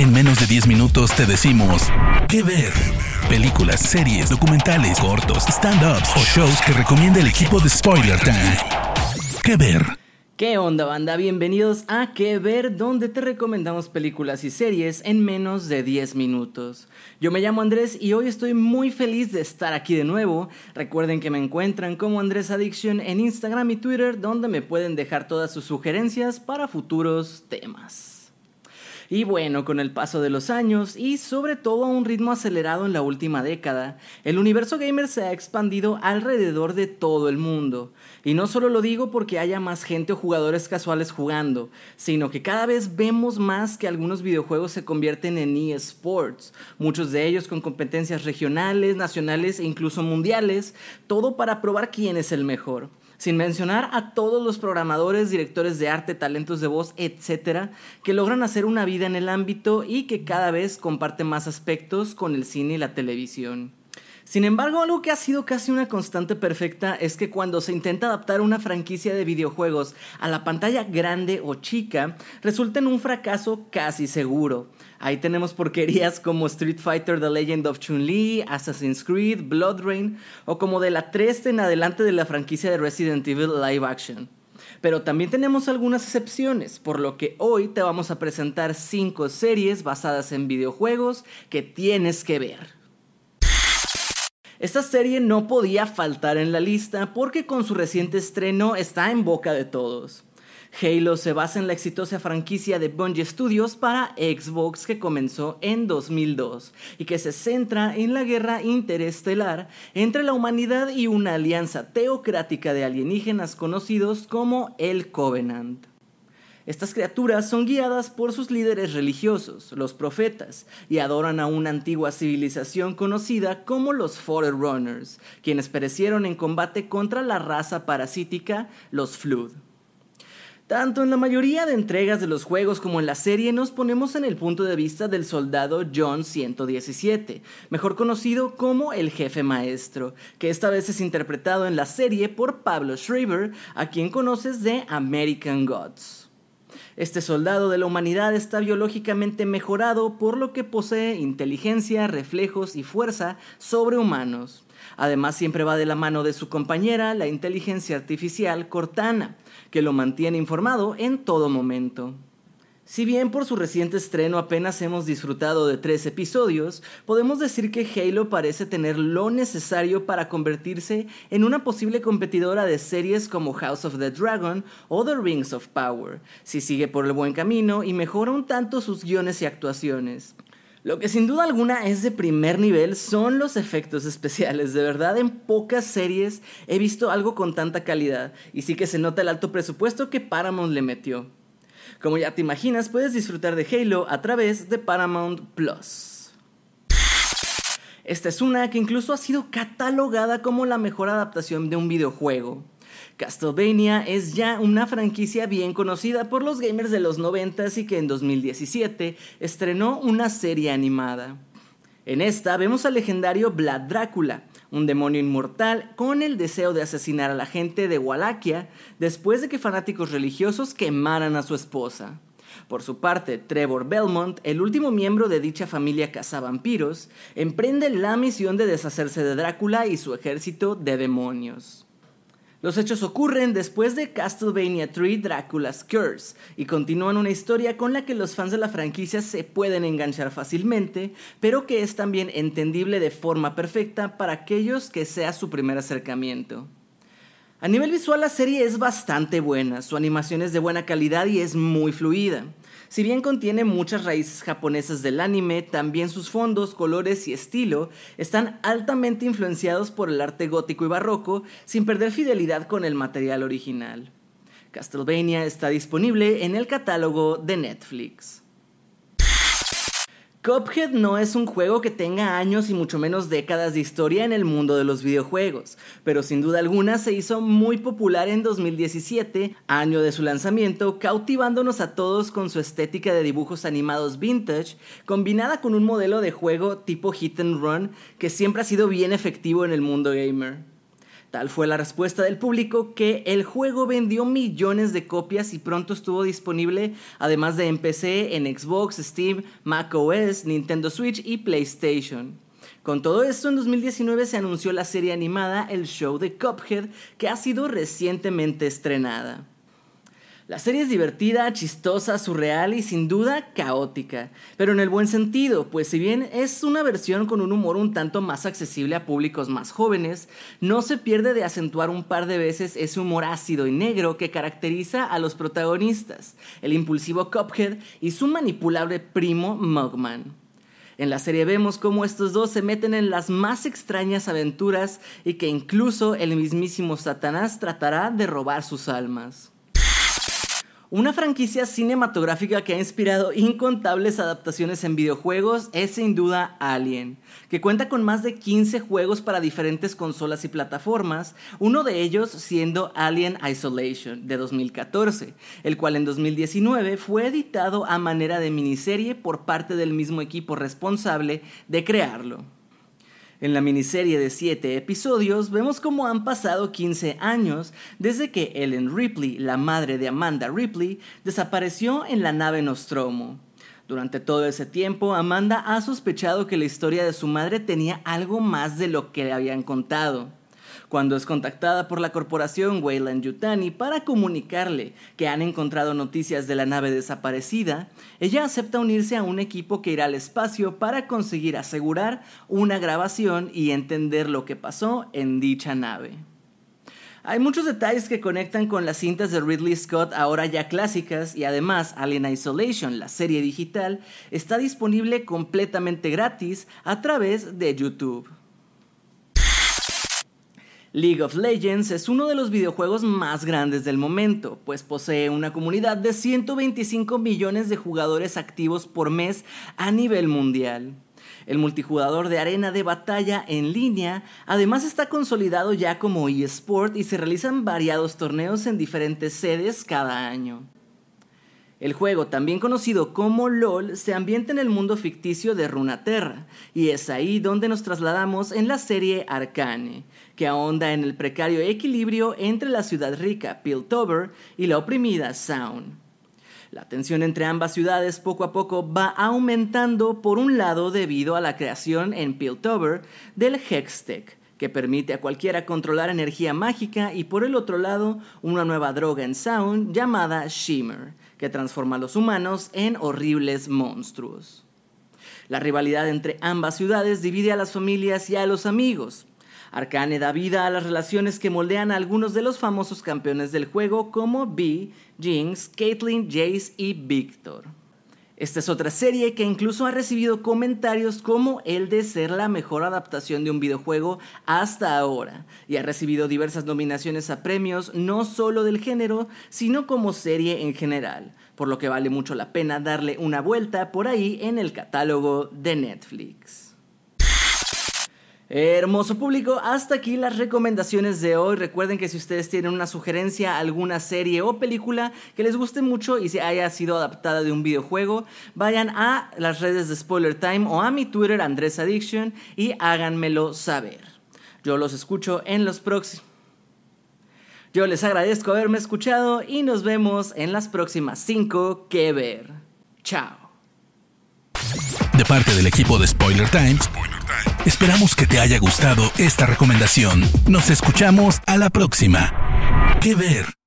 En menos de 10 minutos te decimos qué ver. Películas, series, documentales, cortos, stand-ups o shows que recomienda el equipo de Spoiler Time. ¿Qué ver? ¿Qué onda banda? Bienvenidos a Que Ver, donde te recomendamos películas y series en menos de 10 minutos. Yo me llamo Andrés y hoy estoy muy feliz de estar aquí de nuevo. Recuerden que me encuentran como Andrés Addiction en Instagram y Twitter, donde me pueden dejar todas sus sugerencias para futuros temas. Y bueno, con el paso de los años y sobre todo a un ritmo acelerado en la última década, el universo gamer se ha expandido alrededor de todo el mundo. Y no solo lo digo porque haya más gente o jugadores casuales jugando, sino que cada vez vemos más que algunos videojuegos se convierten en eSports, muchos de ellos con competencias regionales, nacionales e incluso mundiales, todo para probar quién es el mejor sin mencionar a todos los programadores, directores de arte, talentos de voz, etcétera, que logran hacer una vida en el ámbito y que cada vez comparten más aspectos con el cine y la televisión. Sin embargo, algo que ha sido casi una constante perfecta es que cuando se intenta adaptar una franquicia de videojuegos a la pantalla grande o chica, resulta en un fracaso casi seguro. Ahí tenemos porquerías como Street Fighter The Legend of Chun-Li, Assassin's Creed, Blood Rain o como de la 3 en adelante de la franquicia de Resident Evil Live Action. Pero también tenemos algunas excepciones, por lo que hoy te vamos a presentar 5 series basadas en videojuegos que tienes que ver. Esta serie no podía faltar en la lista porque con su reciente estreno está en boca de todos. Halo se basa en la exitosa franquicia de Bungie Studios para Xbox que comenzó en 2002 y que se centra en la guerra interestelar entre la humanidad y una alianza teocrática de alienígenas conocidos como el Covenant. Estas criaturas son guiadas por sus líderes religiosos, los profetas, y adoran a una antigua civilización conocida como los Forerunners, quienes perecieron en combate contra la raza parasítica, los Flood. Tanto en la mayoría de entregas de los juegos como en la serie nos ponemos en el punto de vista del soldado John 117, mejor conocido como el jefe maestro, que esta vez es interpretado en la serie por Pablo Schreiber, a quien conoces de American Gods. Este soldado de la humanidad está biológicamente mejorado por lo que posee inteligencia, reflejos y fuerza sobrehumanos. Además siempre va de la mano de su compañera, la inteligencia artificial Cortana, que lo mantiene informado en todo momento. Si bien por su reciente estreno apenas hemos disfrutado de tres episodios, podemos decir que Halo parece tener lo necesario para convertirse en una posible competidora de series como House of the Dragon o The Rings of Power, si sigue por el buen camino y mejora un tanto sus guiones y actuaciones. Lo que sin duda alguna es de primer nivel son los efectos especiales. De verdad, en pocas series he visto algo con tanta calidad. Y sí que se nota el alto presupuesto que Paramount le metió. Como ya te imaginas, puedes disfrutar de Halo a través de Paramount Plus. Esta es una que incluso ha sido catalogada como la mejor adaptación de un videojuego. Castlevania es ya una franquicia bien conocida por los gamers de los 90 y que en 2017 estrenó una serie animada. En esta vemos al legendario Vlad Drácula, un demonio inmortal con el deseo de asesinar a la gente de Wallachia después de que fanáticos religiosos quemaran a su esposa. Por su parte, Trevor Belmont, el último miembro de dicha familia cazavampiros, emprende la misión de deshacerse de Drácula y su ejército de demonios. Los hechos ocurren después de Castlevania 3 Dracula's Curse y continúan una historia con la que los fans de la franquicia se pueden enganchar fácilmente, pero que es también entendible de forma perfecta para aquellos que sea su primer acercamiento. A nivel visual la serie es bastante buena, su animación es de buena calidad y es muy fluida. Si bien contiene muchas raíces japonesas del anime, también sus fondos, colores y estilo están altamente influenciados por el arte gótico y barroco, sin perder fidelidad con el material original. Castlevania está disponible en el catálogo de Netflix. Cuphead no es un juego que tenga años y mucho menos décadas de historia en el mundo de los videojuegos, pero sin duda alguna se hizo muy popular en 2017, año de su lanzamiento, cautivándonos a todos con su estética de dibujos animados vintage, combinada con un modelo de juego tipo hit and run que siempre ha sido bien efectivo en el mundo gamer. Tal fue la respuesta del público que el juego vendió millones de copias y pronto estuvo disponible además de en PC, en Xbox, Steam, macOS, Nintendo Switch y PlayStation. Con todo esto, en 2019 se anunció la serie animada El Show de Cuphead, que ha sido recientemente estrenada. La serie es divertida, chistosa, surreal y sin duda caótica, pero en el buen sentido, pues si bien es una versión con un humor un tanto más accesible a públicos más jóvenes, no se pierde de acentuar un par de veces ese humor ácido y negro que caracteriza a los protagonistas, el impulsivo Cuphead y su manipulable primo Mugman. En la serie vemos cómo estos dos se meten en las más extrañas aventuras y que incluso el mismísimo Satanás tratará de robar sus almas. Una franquicia cinematográfica que ha inspirado incontables adaptaciones en videojuegos es sin duda Alien, que cuenta con más de 15 juegos para diferentes consolas y plataformas, uno de ellos siendo Alien Isolation de 2014, el cual en 2019 fue editado a manera de miniserie por parte del mismo equipo responsable de crearlo. En la miniserie de 7 episodios vemos cómo han pasado 15 años desde que Ellen Ripley, la madre de Amanda Ripley, desapareció en la nave Nostromo. Durante todo ese tiempo, Amanda ha sospechado que la historia de su madre tenía algo más de lo que le habían contado cuando es contactada por la corporación Weyland Yutani para comunicarle que han encontrado noticias de la nave desaparecida, ella acepta unirse a un equipo que irá al espacio para conseguir asegurar una grabación y entender lo que pasó en dicha nave. Hay muchos detalles que conectan con las cintas de Ridley Scott ahora ya clásicas y además Alien Isolation, la serie digital, está disponible completamente gratis a través de YouTube. League of Legends es uno de los videojuegos más grandes del momento, pues posee una comunidad de 125 millones de jugadores activos por mes a nivel mundial. El multijugador de arena de batalla en línea además está consolidado ya como eSport y se realizan variados torneos en diferentes sedes cada año. El juego, también conocido como LOL, se ambienta en el mundo ficticio de Runaterra, y es ahí donde nos trasladamos en la serie Arcane, que ahonda en el precario equilibrio entre la ciudad rica Piltover y la oprimida Sound. La tensión entre ambas ciudades poco a poco va aumentando, por un lado debido a la creación en Piltover del Hextech, que permite a cualquiera controlar energía mágica, y por el otro lado una nueva droga en Sound llamada Shimmer, que transforma a los humanos en horribles monstruos. La rivalidad entre ambas ciudades divide a las familias y a los amigos. Arcane da vida a las relaciones que moldean a algunos de los famosos campeones del juego como Bee, Jinx, Caitlyn, Jace y Victor. Esta es otra serie que incluso ha recibido comentarios como el de ser la mejor adaptación de un videojuego hasta ahora, y ha recibido diversas nominaciones a premios no solo del género, sino como serie en general, por lo que vale mucho la pena darle una vuelta por ahí en el catálogo de Netflix. Hermoso público, hasta aquí las recomendaciones de hoy. Recuerden que si ustedes tienen una sugerencia, alguna serie o película que les guste mucho y si haya sido adaptada de un videojuego, vayan a las redes de Spoiler Time o a mi Twitter Andrés Addiction y háganmelo saber. Yo los escucho en los próximos. Yo les agradezco haberme escuchado y nos vemos en las próximas 5 que ver. Chao. De parte del equipo de Spoiler Times, esperamos que te haya gustado esta recomendación. Nos escuchamos a la próxima. ¿Qué ver?